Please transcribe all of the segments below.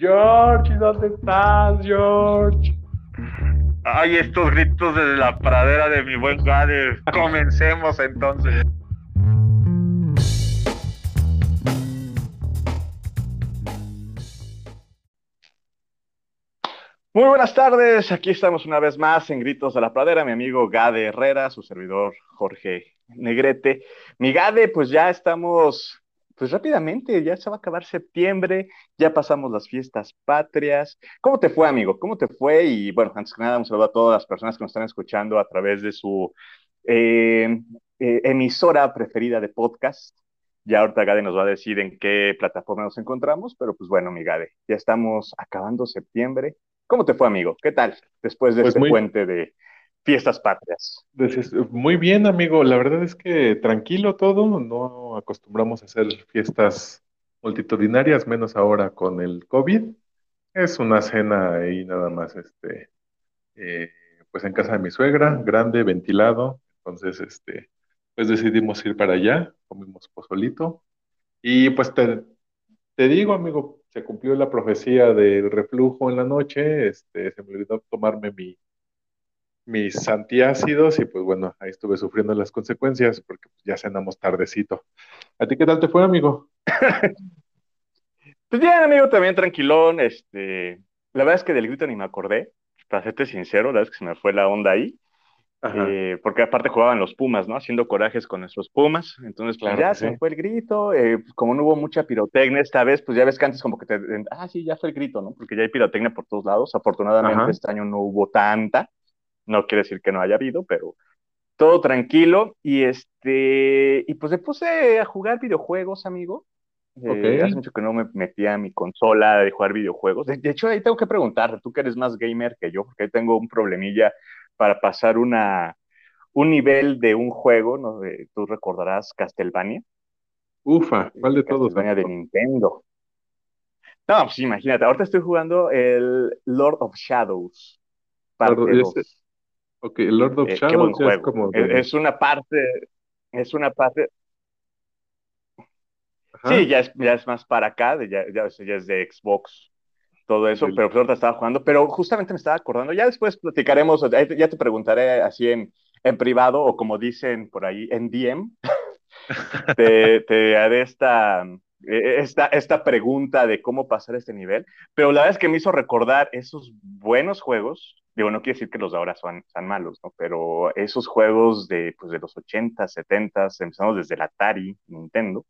George, ¿dónde estás, George? Ay, estos gritos desde la pradera de mi buen Gade. Comencemos entonces. Muy buenas tardes, aquí estamos una vez más en Gritos de la Pradera, mi amigo Gade Herrera, su servidor Jorge Negrete. Mi Gade, pues ya estamos, pues rápidamente, ya se va a acabar septiembre, ya pasamos las fiestas patrias. ¿Cómo te fue, amigo? ¿Cómo te fue? Y bueno, antes que nada, un saludo a todas las personas que nos están escuchando a través de su eh, eh, emisora preferida de podcast. Ya ahorita Gade nos va a decir en qué plataforma nos encontramos, pero pues bueno, mi Gade, ya estamos acabando septiembre ¿Cómo te fue, amigo? ¿Qué tal después de pues este puente de fiestas patrias? Muy bien, amigo. La verdad es que tranquilo todo. No acostumbramos a hacer fiestas multitudinarias, menos ahora con el COVID. Es una cena ahí nada más, este, eh, pues en casa de mi suegra, grande, ventilado. Entonces, este, pues decidimos ir para allá, comimos pozolito. Y pues te, te digo, amigo, se cumplió la profecía del reflujo en la noche, este, se me olvidó tomarme mi, mis antiácidos y pues bueno, ahí estuve sufriendo las consecuencias porque pues, ya cenamos tardecito. ¿A ti qué tal te fue, amigo? pues bien, amigo, también tranquilón, este, la verdad es que del grito ni me acordé, para serte sincero, la verdad es que se me fue la onda ahí. Eh, porque aparte jugaban los Pumas, ¿no? Haciendo corajes con nuestros Pumas. Entonces, pues ya se fue el grito. Eh, pues, como no hubo mucha pirotecnia esta vez, pues ya ves que antes como que te. Ah, sí, ya fue el grito, ¿no? Porque ya hay pirotecnia por todos lados. Afortunadamente este año no hubo tanta. No quiere decir que no haya habido, pero todo tranquilo. Y este. Y pues me puse a jugar videojuegos, amigo. Eh, hace mucho que no me metía a mi consola de jugar videojuegos. De, de, hecho, ahí tengo que preguntarte, tú que eres más gamer que yo, porque ahí tengo un problemilla para pasar una, un nivel de un juego, ¿no? tú recordarás Castlevania. Ufa, ¿cuál de todos? Castlevania de Nintendo. No, pues imagínate, ahorita estoy jugando el Lord of Shadows. Parte Ok, Lord of eh, Shadows es como... Es, una parte, es una parte... Sí, ya es, ya es más para acá, ya, ya, ya es de Xbox todo eso, pero pues ahorita estaba jugando, pero justamente me estaba acordando, ya después platicaremos, ya te preguntaré así en, en privado o como dicen por ahí en DM, te, te, haré esta, esta, esta pregunta de cómo pasar este nivel, pero la verdad es que me hizo recordar esos buenos juegos, digo, no quiere decir que los de ahora son, son malos, ¿no? pero esos juegos de, pues, de los 80, 70, empezamos desde el Atari, Nintendo,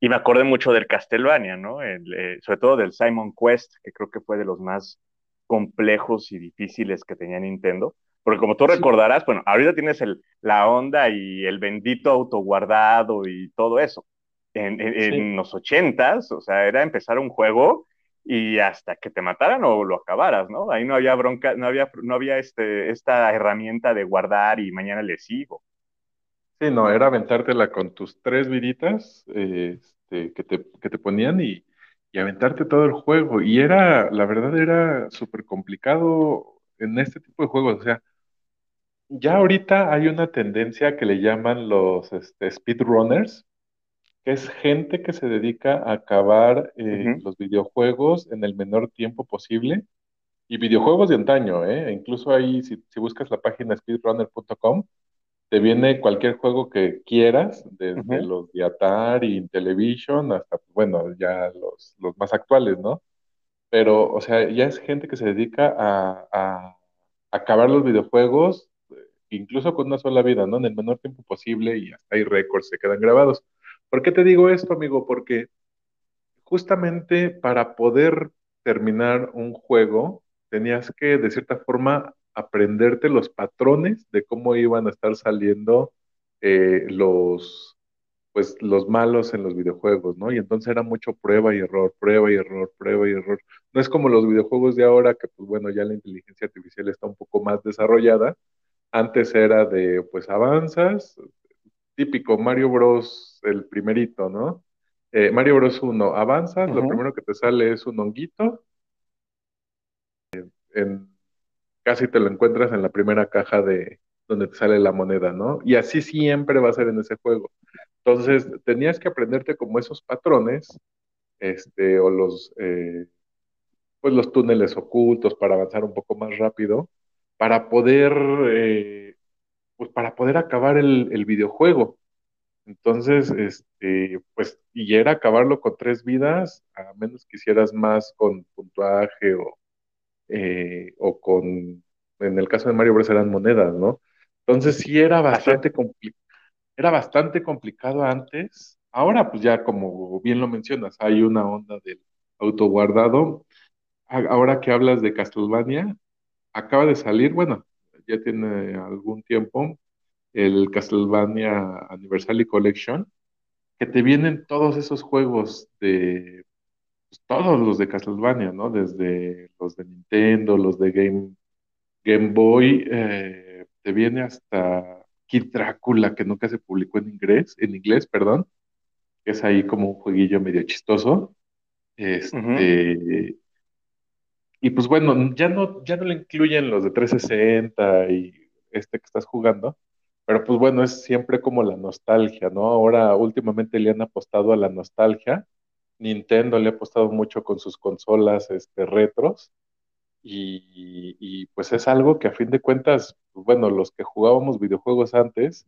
y me acordé mucho del Castlevania, ¿no? Eh, sobre todo del Simon Quest, que creo que fue de los más complejos y difíciles que tenía Nintendo. Porque como tú recordarás, bueno, ahorita tienes el, la onda y el bendito autoguardado y todo eso. En, en, los ochentas, o sea, era empezar un juego y hasta que te mataran o lo acabaras, ¿no? Ahí no había bronca, no había, no había este, esta herramienta de guardar y mañana le sigo. Sí, no, era aventártela con tus tres viritas este, que, te, que te ponían y, y aventarte todo el juego. Y era, la verdad, era súper complicado en este tipo de juegos. O sea, ya ahorita hay una tendencia que le llaman los este, speedrunners, que es gente que se dedica a acabar eh, los videojuegos en el menor tiempo posible. Y videojuegos de antaño, ¿eh? Incluso ahí, si, si buscas la página speedrunner.com, te viene cualquier juego que quieras, desde los de Atari, Intellivision, hasta, bueno, ya los, los, más actuales, ¿no? Pero, o sea, ya es gente que se dedica a, a, acabar los videojuegos, incluso con una sola vida, ¿no? En el menor tiempo posible y hasta hay récords, se quedan grabados. ¿Por qué te digo esto, amigo? Porque justamente para poder terminar un juego, tenías que, de cierta forma, aprenderte los patrones de cómo iban a estar saliendo eh, los, pues, los malos en los videojuegos, ¿no? Y entonces era mucho prueba y error, prueba y error, prueba y error. No es como los videojuegos de ahora, que pues bueno, ya la inteligencia artificial está un poco más desarrollada. Antes era de, pues avanzas, típico Mario Bros, el primerito, ¿no? Eh, Mario Bros 1, avanzas, lo primero que te sale es un honguito. en casi te lo encuentras en la primera caja de donde te sale la moneda, ¿no? Y así siempre va a ser en ese juego. Entonces, tenías que aprenderte como esos patrones, este, o los, eh, pues los túneles ocultos para avanzar un poco más rápido, para poder, eh, pues para poder acabar el, el, videojuego. Entonces, este, pues, y era acabarlo con tres vidas, a menos que hicieras más con puntuaje o, eh, o con, en el caso de Mario Bros. eran monedas, ¿no? Entonces sí era bastante, era bastante complicado antes. Ahora, pues ya como bien lo mencionas, hay una onda del autoguardado. Ahora que hablas de Castlevania, acaba de salir, bueno, ya tiene algún tiempo, el Castlevania Anniversary Collection, que te vienen todos esos juegos de pues, todos los de Castlevania, ¿no? Desde los de Nintendo, los de Game, Game Boy, eh, te viene hasta Kid Drácula, que nunca se publicó en inglés, en inglés, perdón, que es ahí como un jueguillo medio chistoso. Este, Y pues bueno, ya no, ya no le incluyen los de 360 y este que estás jugando, pero pues bueno, es siempre como la nostalgia, ¿no? Ahora últimamente le han apostado a la nostalgia Nintendo le ha apostado mucho con sus consolas este, retros y, pues es algo que a fin de cuentas, pues bueno, los que jugábamos videojuegos antes,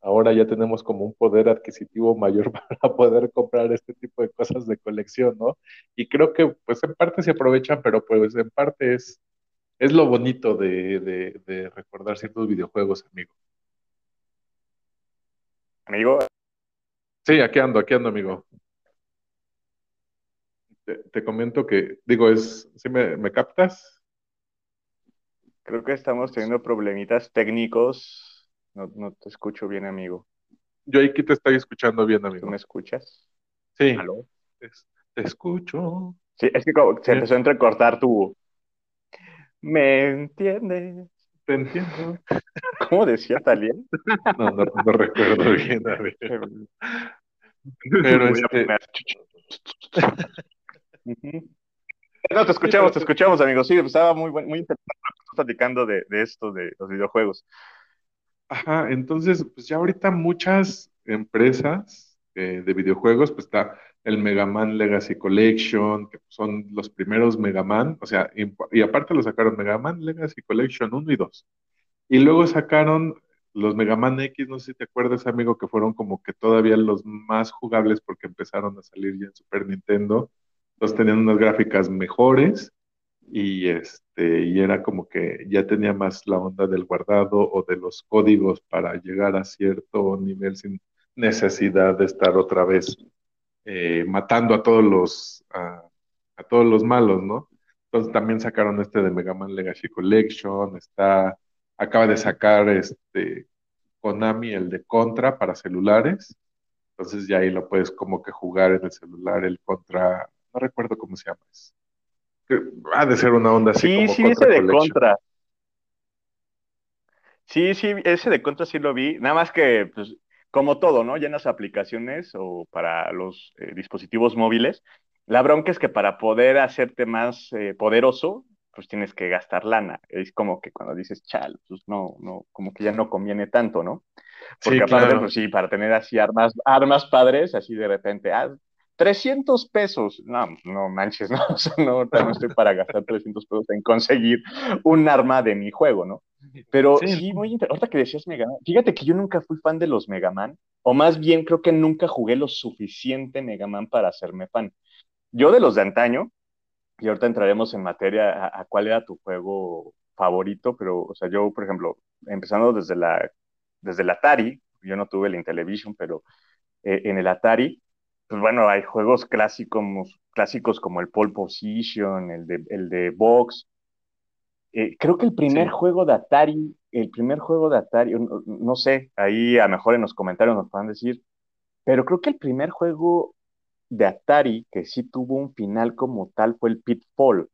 ahora ya tenemos como un poder adquisitivo mayor para poder comprar este tipo de cosas de colección, ¿no? Y creo que pues en parte se aprovechan, pero pues en parte es, es lo bonito de, de, de recordar ciertos videojuegos, amigo. Amigo. Sí, aquí ando, aquí ando, amigo te, comento que, digo, es, ¿sí me, captas? Creo que estamos teniendo problemitas técnicos. No, no te escucho bien, amigo. Yo aquí te estoy escuchando bien, amigo. ¿Tú me escuchas? Sí. Te, escucho. Sí, es que se empezó a entrecortar tu... ¿Me entiendes? Te entiendo. ¿Cómo decía Talien? No, no, no recuerdo bien, a ver. Pero este... No, te escuchamos, te escuchamos, amigos. Sí, estaba muy, muy interesante platicando de, de esto, de los videojuegos. Ajá, entonces, pues ya ahorita muchas empresas eh, de videojuegos, pues está el Mega Man Legacy Collection, que son los primeros Mega Man, o sea, y, aparte lo sacaron Mega Man Legacy Collection 1 y 2. Y luego sacaron los Mega Man X, no sé si te acuerdas, amigo, que fueron como que todavía los más jugables porque empezaron a salir ya en Super Nintendo entonces tenían unas gráficas mejores y, este, y era como que ya tenía más la onda del guardado o de los códigos para llegar a cierto nivel sin necesidad de estar otra vez eh, matando a todos los a, todos los malos, ¿no? Entonces también sacaron este de Mega Man Legacy Collection, está, acaba de sacar este Konami el de Contra para celulares, entonces ya ahí lo puedes como que jugar en el celular el Contra no recuerdo cómo se llama. Ha de ser una onda así. Sí, sí, ese de contra. Sí, sí, ese de contra sí lo vi. Nada más que, pues, como todo, ¿no? Llenas aplicaciones o para los eh, dispositivos móviles. La bronca es que para poder hacerte más eh, poderoso, pues tienes que gastar lana. Es como que cuando dices, chal, pues no, no, como que ya no conviene tanto, ¿no? Porque aparte, pues sí, para tener así armas, armas padres, así de repente, ah, 300 pesos. No, no manches, no, no, no estoy para gastar 300 pesos en conseguir un arma de mi juego, ¿no? Pero sí, muy interesante. Ahorita que decías Mega Man, fíjate que yo nunca fui fan de los Mega Man, o más bien creo que nunca jugué lo suficiente Mega Man para hacerme fan. Yo de los de antaño, y ahorita entraremos en materia a, cuál era tu juego favorito, pero, o sea, yo, por ejemplo, empezando desde la, desde el Atari, yo no tuve el Intellivision, pero eh, en el Atari, pues bueno, hay juegos clásicos, clásicos como el Pole Position, el de, el de Box. Eh, creo que el primer juego de Atari, el primer juego de Atari, no, sé, ahí a lo mejor en los comentarios nos puedan decir, pero creo que el primer juego de Atari que sí tuvo un final como tal fue el Pitfall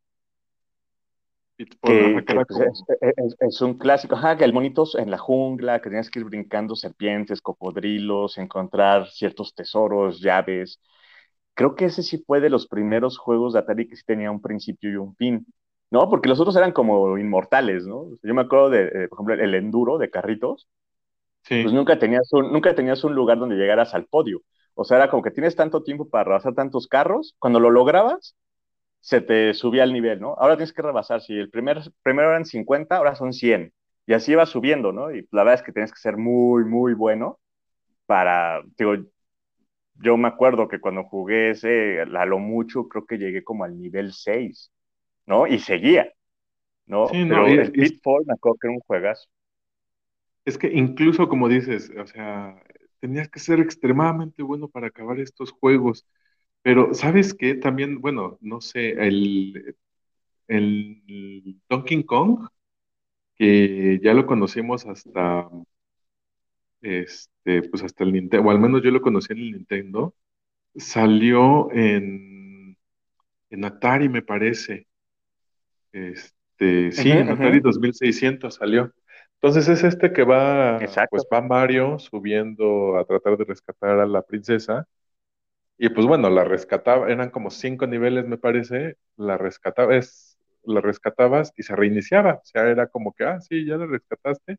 que, pues, es, un clásico, ajá, que el monito en la jungla, que tenías que ir brincando serpientes, cocodrilos, encontrar ciertos tesoros, llaves. Creo que ese sí fue de los primeros juegos de Atari que sí tenía un principio y un fin, ¿no? Porque los otros eran como inmortales, ¿no? Yo me acuerdo de, eh, por ejemplo, el enduro de carritos. Sí. Pues nunca tenías, un, nunca tenías un lugar donde llegaras al podio. O sea, era como que tienes tanto tiempo para arrasar tantos carros, cuando lo lograbas, se te subía el nivel, ¿no? Ahora tienes que rebasar, si el primer, primero eran 50, ahora son 100. Y así va subiendo, ¿no? Y la verdad es que tienes que ser muy, muy bueno para, digo, yo me acuerdo que cuando jugué ese, a lo mucho, creo que llegué como al nivel 6, ¿no? Y seguía, ¿no? Sí, Pero no, y- el Pitfall me acuerdo que era un juegazo. es que incluso como dices, o sea, tenías que ser extremadamente bueno para acabar estos juegos. Pero, ¿sabes qué? También, bueno, no sé, el, el Donkey Kong, que ya lo conocimos hasta, este, pues hasta el Nintendo, o al menos yo lo conocí en el Nintendo, salió en, en Atari, me parece. Este, sí, en Atari 2600 salió. Entonces es este que va, pues va Mario subiendo a tratar de rescatar a la princesa. Y pues bueno, la rescataba, eran como cinco niveles, me parece, la rescataba, es, la rescatabas y se reiniciaba. O sea, era como que, ah, sí, ya la rescataste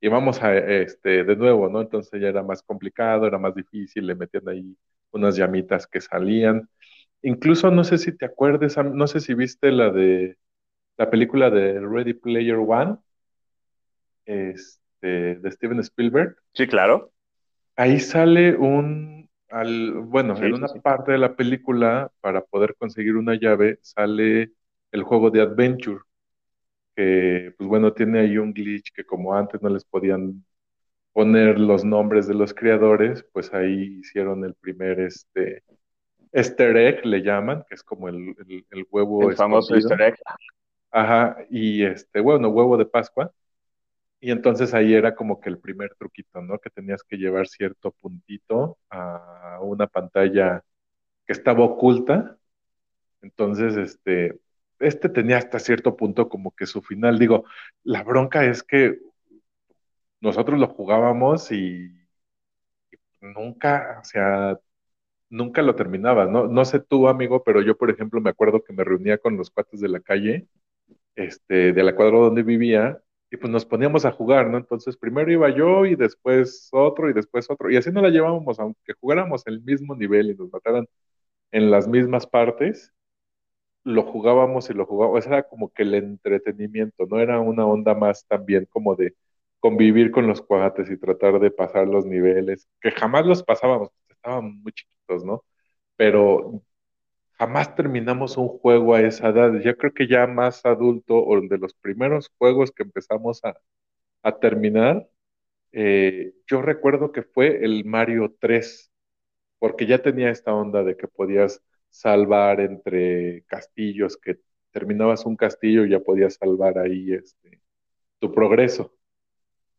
y vamos a, este, de nuevo, ¿no? Entonces ya era más complicado, era más difícil, le metían ahí unas llamitas que salían. Incluso no sé si te acuerdes, no sé si viste la de la película de Ready Player One, este, de Steven Spielberg. Sí, claro. Ahí sale un, al, bueno, en Sí, una sí. parte de la película, para poder conseguir una llave, sale el juego de Adventure, que, pues bueno, tiene ahí un glitch que como antes no les podían poner los nombres de los creadores, pues ahí hicieron el primer, este, easter egg, le llaman, que es como el, el, el huevo El famoso. Easter egg. Ajá, y este, bueno, huevo de Pascua. Y entonces ahí era como que el primer truquito, ¿no? Que tenías que llevar cierto puntito a una pantalla que estaba oculta. Entonces, este, este tenía hasta cierto punto como que su final. Digo, la bronca es que nosotros lo jugábamos y nunca, o sea, nunca lo terminabas, ¿no? No sé tú, amigo, pero yo, por ejemplo, me acuerdo que me reunía con los cuates de la calle este, de la cuadra donde vivía, y pues nos poníamos a jugar, ¿no? Entonces primero iba yo y después otro y después otro, y así no la llevábamos, aunque jugáramos el mismo nivel y nos mataran en las mismas partes, lo jugábamos y lo jugábamos, era como que el entretenimiento, ¿no? Era una onda más también como de convivir con los cuates y tratar de pasar los niveles, que jamás los pasábamos, estaban muy chiquitos, ¿no? Pero jamás terminamos un juego a esa edad. Yo creo que ya más adulto o de los primeros juegos que empezamos a, a terminar, eh, yo recuerdo que fue el Mario 3, porque ya tenía esta onda de que podías salvar entre castillos, que terminabas un castillo y ya podías salvar ahí este, tu progreso.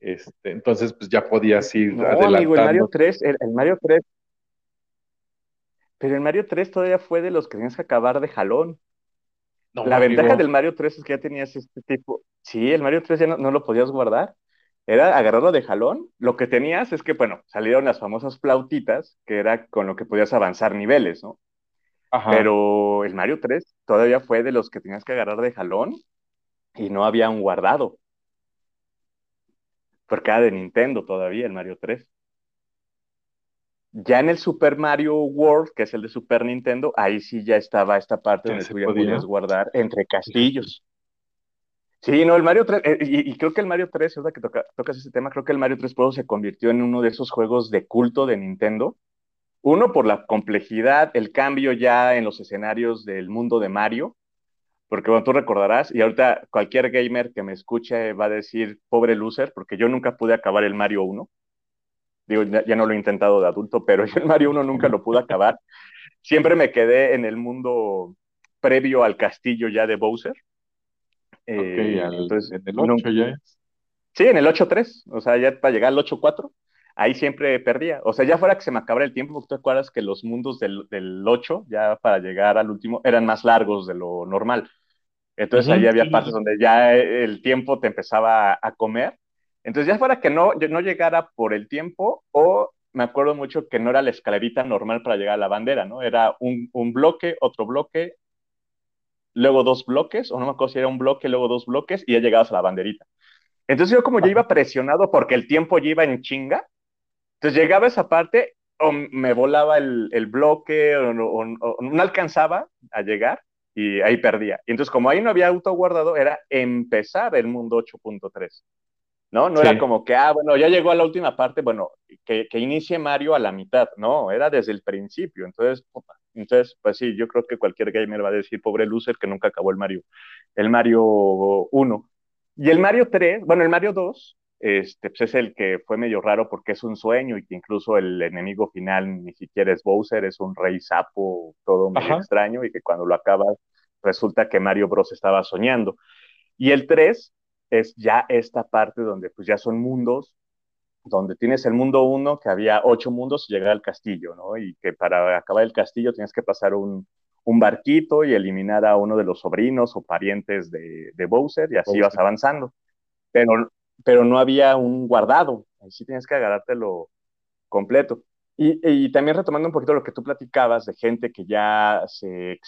Este, entonces, pues ya podías ir No, amigo, el Mario adelantando. 3, el, el Mario 3, pero el Mario 3 todavía fue de los que tenías que acabar de jalón. No, La ventaja del. Mario 3 es que ya tenías este tipo. Sí, el Mario 3 ya no, no lo podías guardar. Era agarrarlo de jalón. Lo que tenías es que, bueno, salieron las famosas flautitas, que era con lo que podías avanzar niveles, ¿no? Ajá. Pero el Mario 3 todavía fue de los que tenías que agarrar de jalón y no había un guardado, porque era de Nintendo todavía el Mario 3. Ya en el Super Mario World, que es el de Super Nintendo, ahí sí ya estaba esta parte donde tú ya podías podía. guardar entre castillos. Sí, no, el Mario 3, eh, y, y creo que el Mario 3, ahora que toca, tocas ese tema, creo que el Mario 3 Pro se convirtió en uno de esos juegos de culto de Nintendo. Uno, por la complejidad, el cambio ya en los escenarios del mundo de Mario, porque bueno, tú recordarás, y ahorita cualquier gamer que me escuche va a decir, pobre loser, porque yo nunca pude acabar el Mario 1. Digo, ya, ya no lo he intentado de adulto, pero yo el Mario 1 nunca lo pude acabar. Siempre me quedé en el mundo previo al castillo ya de Bowser. Ok, Eh, al, entonces, en el no, 8 ya es. sí, en el 8-3, o sea, ya para llegar al 8-4, ahí siempre perdía. O sea, ya fuera que se me acabara el tiempo, porque tú te acuerdas que los mundos del, del 8, ya para llegar al último, eran más largos de lo normal. Entonces ahí Ujú, sí, había sí, partes sí. donde ya el tiempo te empezaba a comer. Entonces ya fuera que no, no llegara por el tiempo o me acuerdo mucho que no era la escalerita normal para llegar a la bandera, ¿no? Era un, un bloque, otro bloque, luego dos bloques, o no me acuerdo si era un bloque, luego dos bloques y ya llegabas a la banderita. Entonces yo como ya Ajá. iba presionado porque el tiempo ya iba en chinga, entonces llegaba esa parte o me volaba el, el bloque o, o, o no alcanzaba a llegar y ahí perdía. Y entonces, como ahí no había auto guardado, era empezar el mundo 8.3. ¿no? No era como que, ah, bueno, ya llegó a la última parte, bueno, que, que, inicie Mario a la mitad, no, era desde el principio, entonces, entonces, pues sí, yo creo que cualquier gamer va a decir, pobre loser, que nunca acabó el Mario, el Mario 1. Y el Mario 3, bueno, el Mario 2, este, pues es el que fue medio raro porque es un sueño y que incluso el enemigo final ni siquiera es Bowser, es un rey sapo, todo medio extraño, y que cuando lo acabas resulta que Mario Bros estaba soñando. Y el 3 es ya esta parte donde pues ya son mundos, donde tienes el mundo 1, que había ocho mundos y llegar al castillo, ¿no? Y que para acabar el castillo tienes que pasar un, un barquito y eliminar a uno de los sobrinos o parientes de, de Bowser y así vas avanzando. Pero, pero no había un guardado, ahí sí tienes que agarrártelo completo. Y, y, también retomando un poquito lo que tú platicabas de gente que ya se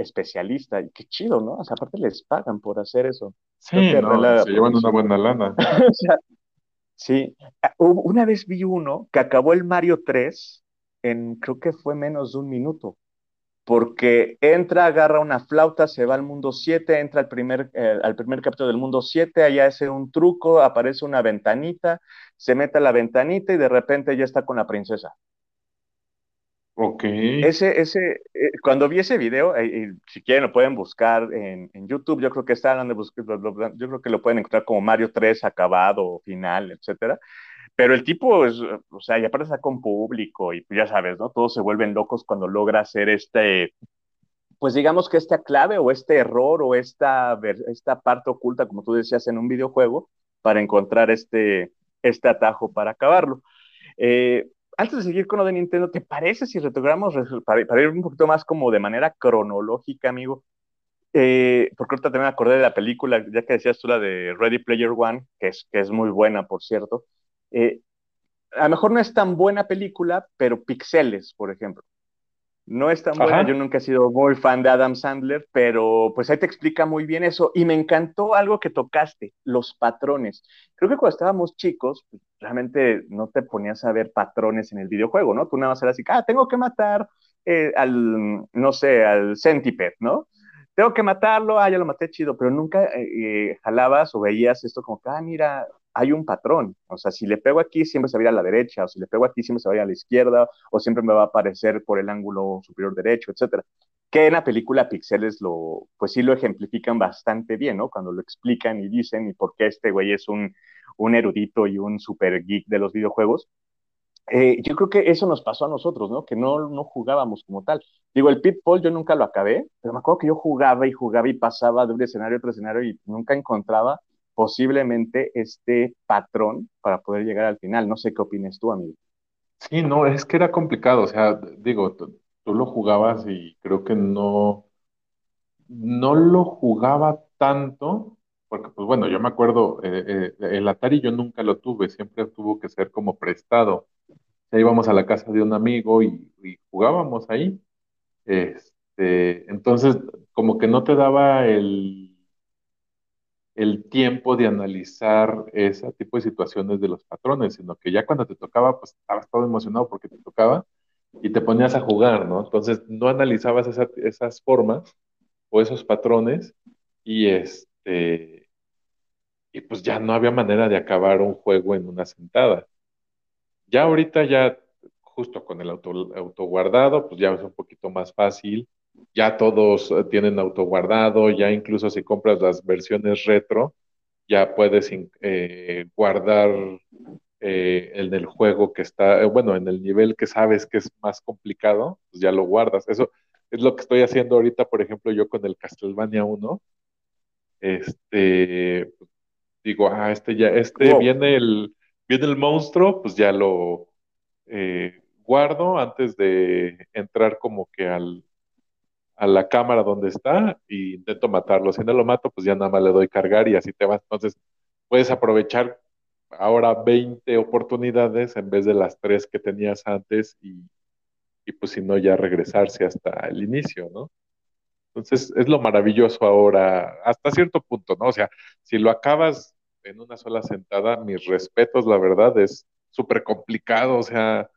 especialista, y qué chido, ¿no? O sea, aparte les pagan por hacer eso. Sí, no, se llevan una buena lana. sí, ah, una vez vi uno que acabó el Mario 3 en, creo que fue menos de un minuto porque entra, agarra una flauta, se va al mundo 7, entra al primer, eh, al primer capítulo del mundo 7, allá hace un truco, aparece una ventanita, se mete a la ventanita y de repente ya está con la princesa. Ok. Ese, ese, eh, cuando vi ese video, eh, si quieren lo pueden buscar en, YouTube, yo creo que está donde yo creo que lo pueden encontrar como Mario 3 acabado, final, etcétera. Pero el tipo, es, o sea, ya aparte está con público y ya sabes, ¿no? Todos se vuelven locos cuando logra hacer este, pues digamos que esta clave o este error o esta, esta parte oculta, como tú decías, en un videojuego, para encontrar este, este atajo para acabarlo. Eh, antes de seguir con lo de Nintendo, ¿te parece si retomamos, para, ir un poquito más como de manera cronológica, amigo? Eh, porque ahorita también acordé de la película, ya que decías tú la de Ready Player One, que es, que es muy buena, por cierto. Eh, a lo mejor no es tan buena película, pero Pixeles, por ejemplo. No es tan buena, yo nunca he sido muy fan de Adam Sandler, pero pues ahí te explica muy bien eso. Y me encantó algo que tocaste, los patrones. Creo que cuando estábamos chicos, pues, realmente no te ponías a ver patrones en el videojuego, ¿no? Tú nada más eras así, ah, tengo que matar eh, al, no sé, al centipede, ¿no? Tengo que matarlo, ah, ya lo maté chido, pero nunca eh, jalabas o veías esto como, ah, mira, hay un patrón. O sea, si le pego aquí, siempre se va a ir a la derecha, o si le pego aquí, siempre se va a ir a la izquierda, o siempre me va a aparecer por el ángulo superior derecho, etcétera. Que en la película Pixeles lo, pues sí lo ejemplifican bastante bien, ¿no? Cuando lo explican y dicen y por qué este güey es un, un erudito y un super geek de los videojuegos. Eh, yo creo que eso nos pasó a nosotros, ¿no? Que no, no jugábamos como tal. Digo, el Pitfall yo nunca lo acabé, pero me acuerdo que yo jugaba y jugaba y pasaba de un escenario a otro escenario y nunca encontraba posiblemente este patrón para poder llegar al final. No sé qué opinas tú, amigo. Sí, no, es que era complicado. O sea, digo, tú, lo jugabas y creo que no, no lo jugaba tanto, porque pues bueno, yo me acuerdo, eh, eh, el Atari yo nunca lo tuve, siempre tuvo que ser como prestado. O íbamos a la casa de un amigo y, y jugábamos ahí. Este, entonces, como que no te daba el el tiempo de analizar ese tipo de situaciones de los patrones, sino que ya cuando te tocaba, pues estabas todo emocionado porque te tocaba y te ponías a jugar, ¿no? Entonces no analizabas esas formas o esos patrones y este y pues ya no había manera de acabar un juego en una sentada. Ya ahorita ya justo con el auto, autoguardado, pues ya es un poquito más fácil ya todos eh, tienen autoguardado, ya incluso si compras las versiones retro, ya puedes eh, guardar eh, en el juego que está, bueno, en el nivel que sabes que es más complicado, pues ya lo guardas. Eso es lo que estoy haciendo ahorita, por ejemplo, yo con el Castlevania 1. Este, digo, ah, este ya, este viene el, viene el monstruo, pues ya lo guardo antes de entrar como que al, a la cámara donde está y intento matarlo. Si no lo mato, pues ya nada más le doy cargar y así te vas. Entonces, puedes aprovechar ahora 20 oportunidades en vez de las tres que tenías antes y, y pues si no, ya regresarse hasta el inicio, ¿no? Entonces, es lo maravilloso ahora, hasta cierto punto, ¿no? O sea, si lo acabas en una sola sentada, mis respetos, la verdad, es súper complicado, o sea,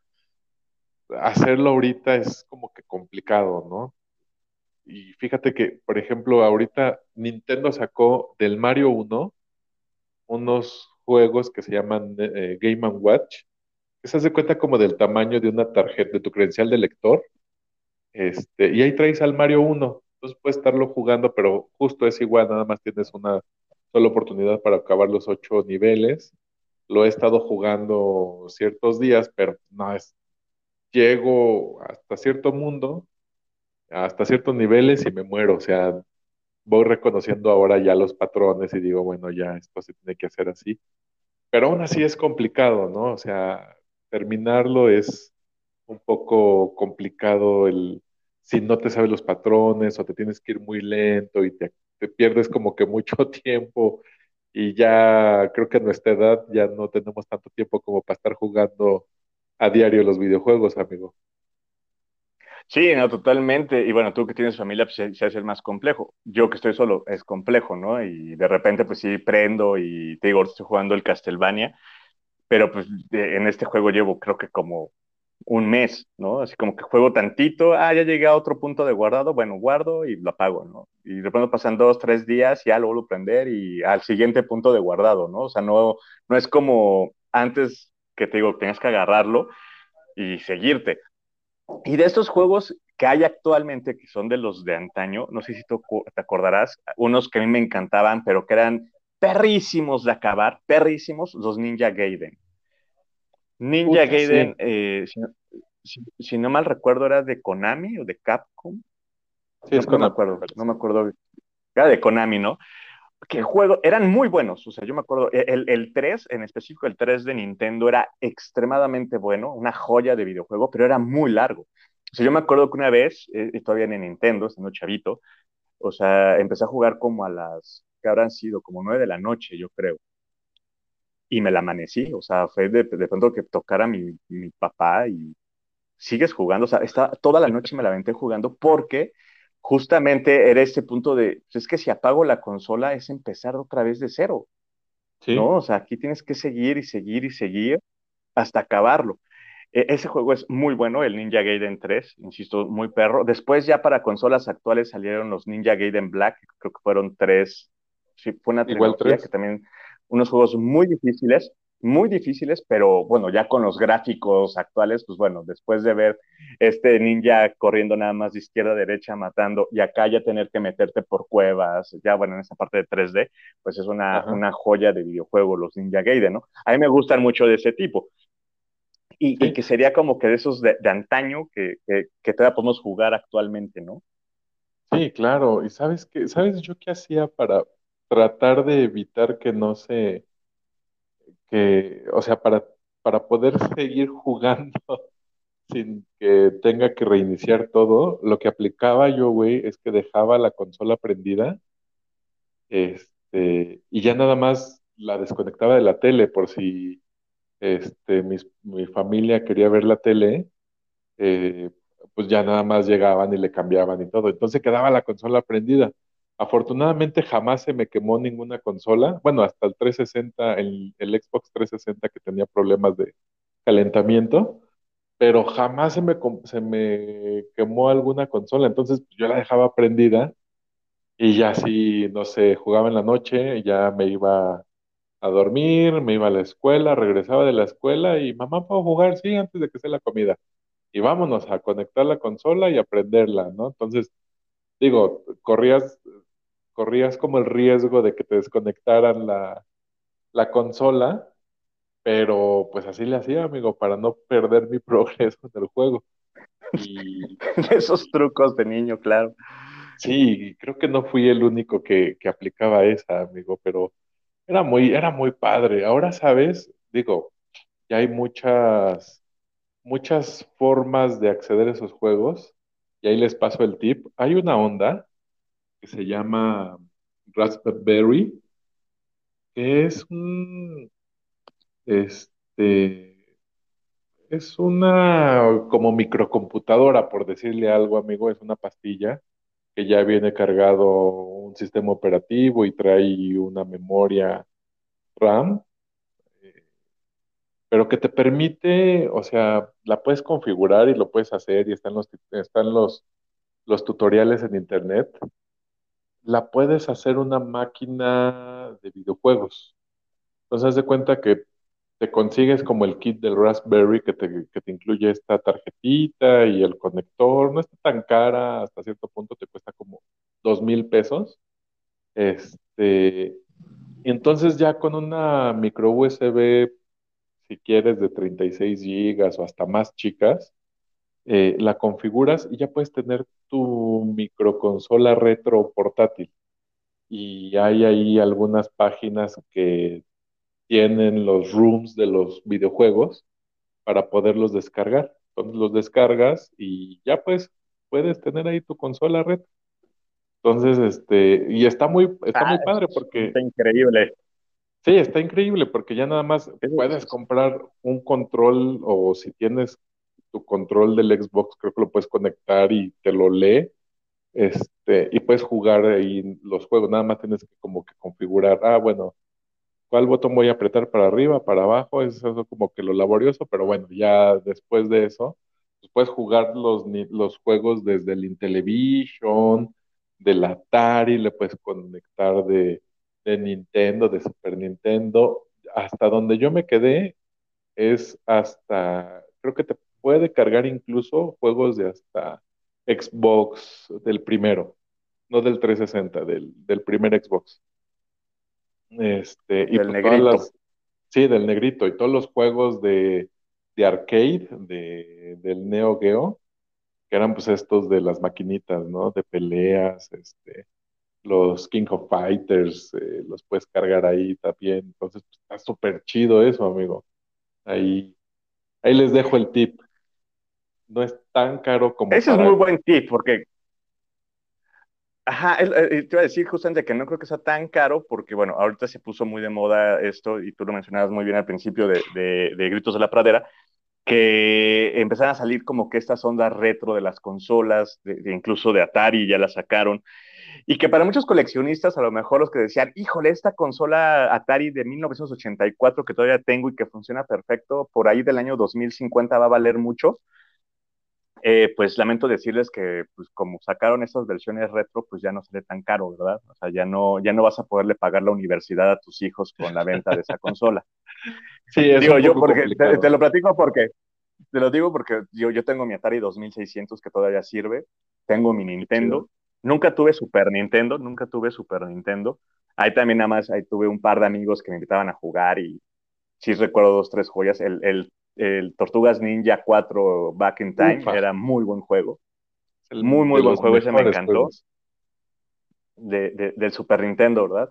hacerlo ahorita es como que complicado, ¿no? Y fíjate que, por ejemplo, ahorita Nintendo sacó del Mario 1 unos juegos que se llaman eh, Game Watch, que se hace cuenta como del tamaño de una tarjeta, de tu credencial de lector. Este, y ahí traes al Mario 1. Entonces puedes estarlo jugando, pero justo es igual, nada más tienes una sola oportunidad para acabar los ocho niveles. Lo he estado jugando ciertos días, pero no es. Llego hasta cierto mundo, hasta ciertos niveles y me muero. O sea, voy reconociendo ahora ya los patrones y digo, bueno, ya esto se tiene que hacer así. Pero aún así es complicado, ¿no? O sea, terminarlo es un poco complicado el si no te sabes los patrones o te tienes que ir muy lento y te, te pierdes como que mucho tiempo y ya creo que a nuestra edad ya no tenemos tanto tiempo como para estar jugando a diario los videojuegos, amigo. Sí, no, totalmente. Y bueno, tú que tienes familia, pues se, hace más complejo. Yo que estoy solo, es complejo, ¿no? Y de repente, pues sí, prendo y te digo, estoy jugando el Castlevania, pero pues en este juego llevo creo que como un mes, ¿no? Así como que juego tantito, ah, ya llegué a otro punto de guardado, bueno, guardo y lo apago, ¿no? Y de pronto pasan dos, tres días, ya lo vuelvo a prender y al siguiente punto de guardado, ¿no? O sea, no, no es como antes que te digo, tenías que agarrarlo y seguirte. Y de estos juegos que hay actualmente, que son de los de antaño, no sé si tú te acordarás, unos que a mí me encantaban, pero que eran perrísimos de acabar, perrísimos, los Ninja Gaiden. Ninja Puta, Gaiden, sí, eh, si, no, si, si, no mal recuerdo, era de Konami o de Capcom. sí, No, es no me acuerdo, no me acuerdo. Era de Konami, ¿no? Que juego, eran muy buenos. O sea, yo me acuerdo, e, el, el 3, en específico el 3 de Nintendo, era extremadamente bueno, una joya de videojuego, pero era muy largo. O sea, yo me acuerdo que una vez, eh, todavía en Nintendo, siendo chavito, o sea, empecé a jugar como a las, que habrán sido como nueve de la noche, yo creo y me la amanecí, o sea, fue de, de pronto que tocara mi, mi papá y sigues jugando, o sea, está, toda la noche me la aventé jugando porque justamente era este punto de, pues es que si apago la consola es empezar otra vez de cero, ¿no? Sí, O sea, aquí tienes que seguir y seguir y seguir hasta acabarlo. E ese juego es muy bueno, el Ninja Gaiden 3, insisto, muy perro. Después ya para consolas actuales salieron los Ninja Gaiden Black, creo que fueron tres, sí, fue una igual trilogía que también, unos juegos muy difíciles, muy difíciles, pero bueno, ya con los gráficos actuales, pues bueno, después de ver este ninja corriendo nada más de izquierda a derecha, matando, y acá ya tener que meterte por cuevas, ya bueno, en esa parte de 3D, pues es una, Ajá. una joya de videojuego, los Ninja Gaiden, ¿no? A mí me gustan mucho de ese tipo y, y que sería como que de esos de, de antaño que, que, que, todavía podemos jugar actualmente, ¿no? sí, claro. ¿Y sabes qué? ¿Sabes yo qué hacía para tratar de evitar que no se, o sea, para, para poder seguir jugando sin que tenga que reiniciar todo? Lo que aplicaba yo, güey, es que dejaba la consola prendida, este, y ya nada más la desconectaba de la tele por si, este, mis- mi familia quería ver la tele eh, pues ya nada más llegaban y le cambiaban y todo. Entonces quedaba la consola prendida. Afortunadamente jamás se me quemó ninguna consola. Bueno, hasta el 360, el, el Xbox 360 que tenía problemas de calentamiento, pero jamás se me, se me quemó alguna consola. Entonces pues, yo la dejaba prendida y ya si, no sé, jugaba en la noche, ya me iba a dormir, me iba a la escuela, regresaba de la escuela y mamá, ¿puedo jugar? Sí, antes de que sea la comida y vámonos a conectar la consola y a prenderla, ¿no? Entonces, digo, corrías, corrías como el riesgo de que te desconectaran la, la consola, pero pues así le hacía, amigo, para no perder mi progreso en el juego. Y Esos trucos de niño, claro. sí, creo que no fui el único que, que aplicaba esa, amigo, pero era muy, era muy padre. Ahora, ¿sabes? Digo, ya hay muchas muchas formas de acceder a esos juegos y ahí les paso el tip. Hay una onda que se llama Raspberry, que es un, este, es una como microcomputadora, por decirle algo, amigo, es una pastilla que ya viene cargado un sistema operativo y trae una memoria RAM, eh, pero que te permite, o sea, la puedes configurar y lo puedes hacer y están los, están los los tutoriales en internet, la puedes hacer una máquina de videojuegos. Entonces, haz de cuenta que te consigues como el kit del Raspberry que te, que te incluye esta tarjetita y el conector. No está tan cara, hasta cierto punto te cuesta como dos mil pesos. Este, entonces ya con una micro USB, si quieres, de 36 gigas o hasta más chicas, eh, la configuras y ya puedes tener tu microconsola retro portátil. Y hay ahí algunas páginas que tienen los rooms de los videojuegos para poderlos descargar. Entonces los descargas y ya pues puedes tener ahí tu consola retro. Entonces, este, y está muy, está muy ah, padre porque... Está increíble. Sí, está increíble porque ya nada más puedes comprar un control o si tienes tu control del Xbox, creo que lo puedes conectar y te lo lee. Este, y puedes jugar ahí los juegos, nada más tienes que como que configurar, ah, bueno, ¿cuál botón voy a apretar para arriba, para abajo? Es eso como que lo laborioso, pero bueno, ya después de eso, pues puedes jugar los, los juegos desde el Intellivision, del Atari, le puedes conectar de, de Nintendo, de Super Nintendo. Hasta donde yo me quedé es hasta, creo que te puede cargar incluso juegos de hasta Xbox del primero, no del 360, del, del primer Xbox. Este, y del pues negrito. sí, del negrito. Y todos los juegos de, de arcade, de, del Neo Geo, que eran pues estos de las maquinitas, ¿no? De peleas, este, los King of Fighters, eh, los puedes cargar ahí también. Entonces, pues, está súper chido eso, amigo. Ahí, ahí les dejo el tip. No es tan caro como. Ese es muy buen tip, porque. Ajá, eh, te iba a decir justamente que no creo que sea tan caro, porque bueno, ahorita se puso muy de moda esto, y tú lo mencionabas muy bien al principio de, de Gritos de la Pradera, que empezaron a salir como que estas ondas retro de las consolas, de, incluso de Atari, ya la sacaron, y que para muchos coleccionistas, a lo mejor los que decían, híjole, esta consola Atari de 1984 que todavía tengo y que funciona perfecto, por ahí del año 2050 va a valer mucho. Eh, pues lamento decirles que, pues como sacaron esas versiones retro, pues ya no sale tan caro, ¿verdad? O sea, ya no, ya no vas a poderle pagar la universidad a tus hijos con la venta de esa consola. Sí, digo yo porque te, lo platico porque te lo digo porque yo, yo tengo mi Atari 2600 que todavía sirve, tengo mi Nintendo, nunca tuve Super Nintendo, nunca tuve Super Nintendo. Ahí también nada más ahí tuve un par de amigos que me invitaban a jugar y sí recuerdo dos tres joyas, el, el, el Tortugas Ninja 4 Back in Time era muy buen juego. muy muy buen juego, ese me encantó. De, del Super Nintendo, ¿verdad?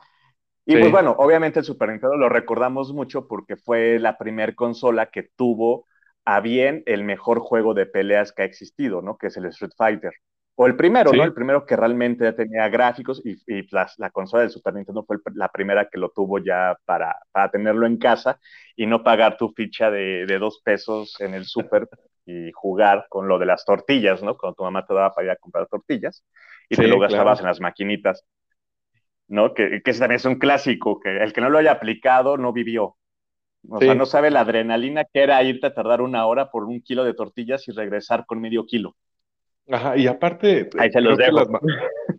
Y pues bueno, obviamente el Super Nintendo lo recordamos mucho porque fue la primer consola que tuvo a bien el mejor juego de peleas que ha existido, ¿no? Que es el Street Fighter. O el primero, ¿no? El primero que realmente ya tenía gráficos y, y la, consola del Super Nintendo fue la primera que lo tuvo ya para, para, tenerlo en casa y no pagar tu ficha de, de dos pesos en el Super y jugar con lo de las tortillas, ¿no? Cuando tu mamá te daba para ir a comprar tortillas y te lo gastabas en las maquinitas. ¿no? Que, que también es un clásico, que el que no lo haya aplicado no vivió. O sea, no sabe la adrenalina que era irte a tardar una hora por un kilo de tortillas y regresar con medio kilo. Ajá, y aparte, Ahí se los dejo.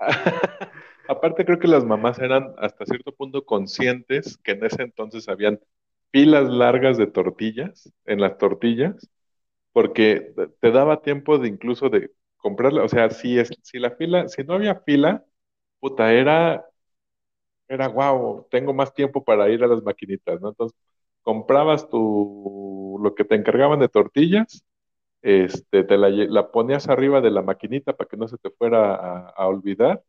aparte creo que las mamás eran hasta cierto punto conscientes que en ese entonces habían pilas largas de tortillas en las tortillas, porque te daba tiempo de incluso de comprarla, o sea, si, es, si la fila, si no había fila, puta, era era wow, tengo más tiempo para ir a las maquinitas, ¿no? Entonces, comprabas tu, lo que te encargaban de tortillas, este, te la, ponías arriba de la maquinita para que no se te fuera a, olvidar,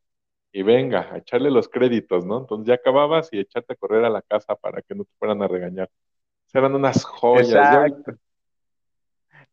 y venga, a echarle los créditos, ¿no? Entonces ya acababas y echarte a correr a la casa para que no te fueran a regañar. eran unas joyas.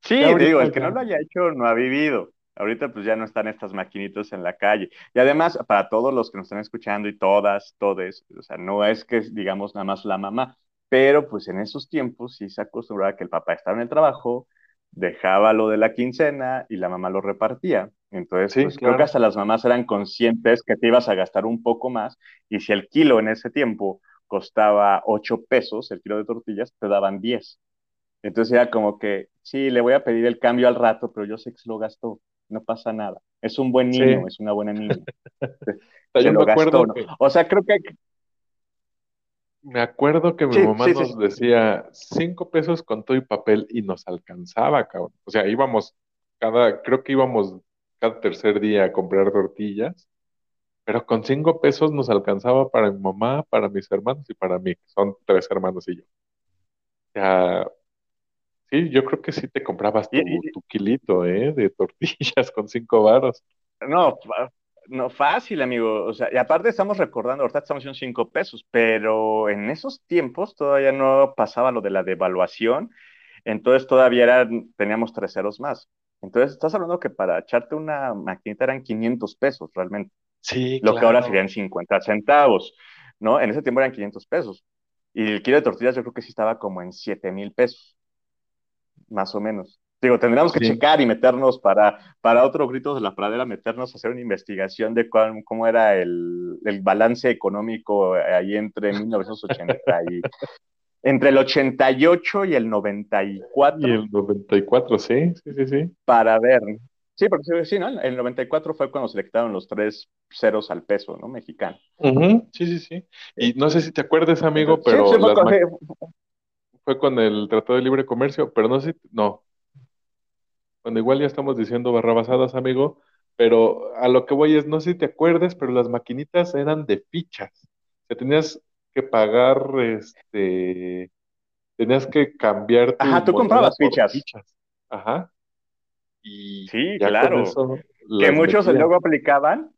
sí, digo, el que no lo haya hecho no ha vivido. Ahorita pues ya no están estas maquinitas en la calle. Y además, para todos los que nos están escuchando y todas, todes, o sea, no es que digamos nada más la mamá, pero pues en esos tiempos sí se acostumbraba que el papá estaba en el trabajo, dejaba lo de la quincena y la mamá lo repartía. Entonces, pues, creo que hasta las mamás eran conscientes que te ibas a gastar un poco más y si el kilo en ese tiempo costaba 8 pesos, el kilo de tortillas, te daban 10. Entonces era como que, sí, le voy a pedir el cambio al rato, pero yo sé que se lo gastó no pasa nada. Es un buen niño, es una buena niña. Se lo gastó, O sea, creo que... Me acuerdo que mi mamá nos decía cinco pesos con todo y papel y nos alcanzaba, cabrón. O sea, íbamos cada, creo que íbamos cada tercer día a comprar tortillas, pero con cinco pesos nos alcanzaba para mi mamá, para mis hermanos y para mí, son tres hermanos y yo. O sea, sí, yo creo que sí te comprabas tu, tu kilito, ¿eh? De tortillas con cinco varos. No, no, fácil, amigo. O sea, y aparte estamos recordando, ahorita estamos en cinco pesos, pero en esos tiempos todavía no pasaba lo de la devaluación, entonces todavía era, teníamos tres ceros más. Entonces, estás hablando que para echarte una maquinita eran 500 pesos realmente. Sí, Lo que ahora serían 50 centavos, ¿no? En ese tiempo eran 500 pesos. Y el kilo de tortillas yo creo que sí estaba como en 7 mil pesos, más o menos. Digo, tendríamos que checar y meternos para, para otro grito de la pradera, meternos a hacer una investigación de cómo era el, el balance económico ahí entre 1980 y, entre el 88 y el 94. Y el 94, sí, sí, sí, sí. Para ver. Sí, porque sí, ¿no? El 94 fue cuando se le quitaron los tres ceros al peso, ¿no? Mexicano. Sí, sí, sí. Y no sé si te acuerdas, amigo, pero fue, con, el Tratado de Libre Comercio, pero no sé, no. Cuando igual ya estamos diciendo barrabasadas, amigo, pero a lo que voy es, no sé si te acuerdas, pero las maquinitas eran de fichas. O tenías que pagar, este, tenías que cambiar Ajá, tú comprabas fichas. Ajá. Y sí, claro. que muchos luego aplicaban.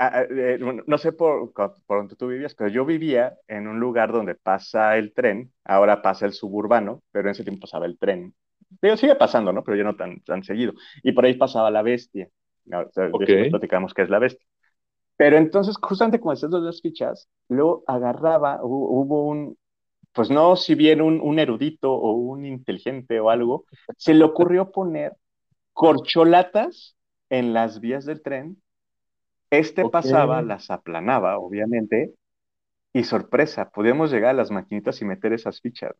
Eh, no sé por, por dónde tú vivías, pero yo vivía en un lugar donde pasa el tren, ahora pasa el suburbano, pero en ese tiempo pasaba el tren. Digo, sigue pasando, ¿no? Pero ya no tan, tan seguido. Y por ahí pasaba la bestia. Okay. platicamos qué es la bestia. Pero entonces, justamente como estas dos fichas, luego agarraba, hubo, un, pues no, si bien un, erudito o un inteligente o algo, se le ocurrió poner corcholatas en las vías del tren. Este pasaba, las aplanaba, obviamente, y sorpresa, podíamos llegar a las maquinitas y meter esas fichas.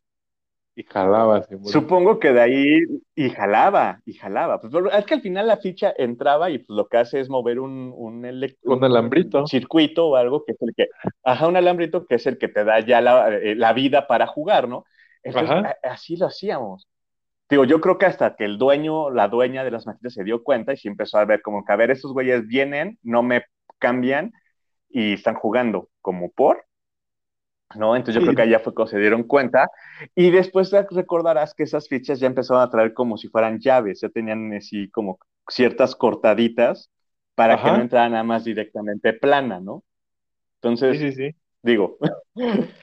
Y jalaba. Supongo que de ahí, y jalaba, y jalaba. Pues, es que al final la ficha entraba y pues lo que hace es mover un, un, un alambrito. circuito o algo que es el que, ajá, un alambrito que es el que te da ya la, eh, la vida para jugar, ¿no? Entonces, así lo hacíamos. Digo, yo creo que hasta que el dueño, la dueña de las maquinitas se dio cuenta y se empezó a ver como que, a ver, estos güeyes vienen, no me cambian y están jugando como por, ¿no? Entonces yo creo que allá fue cuando se dieron cuenta. Y después recordarás que esas fichas ya empezaron a traer como si fueran llaves, ya tenían así como ciertas cortaditas para que no entrara nada más directamente plana, ¿no? Entonces, sí, sí, digo,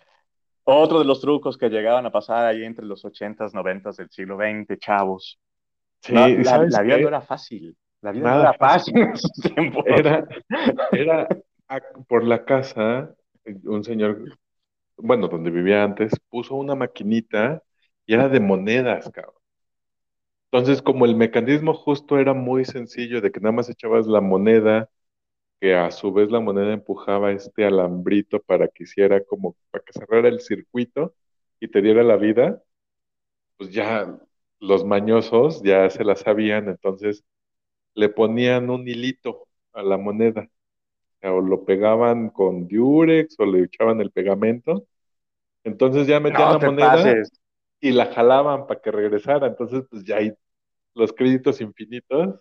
otro de los trucos que llegaban a pasar ahí entre los 80s, 90s del siglo XX, chavos. Sí, la, vida no era fácil. La vida no era fácil, en esos tiempos. Era, era por la casa un señor bueno, donde vivía antes, puso una maquinita y era de monedas, cabrón. Entonces, como el mecanismo justo era muy sencillo, de que nada más echabas la moneda, que a su vez la moneda empujaba este alambrito para que hiciera como, para que cerrara el circuito y te diera la vida, pues ya los mañosos ya se la sabían, entonces le ponían un hilito a la moneda o lo pegaban con diurex o le echaban el pegamento. Entonces ya metían la moneda y la jalaban para que regresara. Entonces, pues ya hay los créditos infinitos.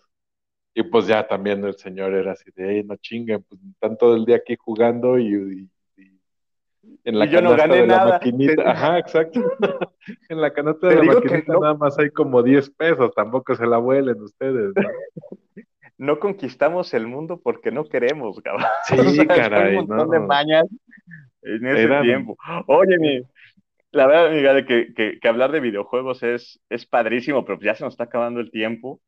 Y pues ya también el señor era así de, no chinguen, pues están todo el día aquí jugando y, en la canasta de la maquinita. Ajá, exacto. en la canasta de la maquinita nada más hay como 10 pesos, tampoco se la vuelen ustedes. ¿no? no conquistamos el mundo porque no queremos, cabrón. Sí, caray. un montón de mañas en ese tiempo. Oye, mi, la verdad, amiga, de que, que, hablar de videojuegos es, es padrísimo, pero ya se nos está acabando el tiempo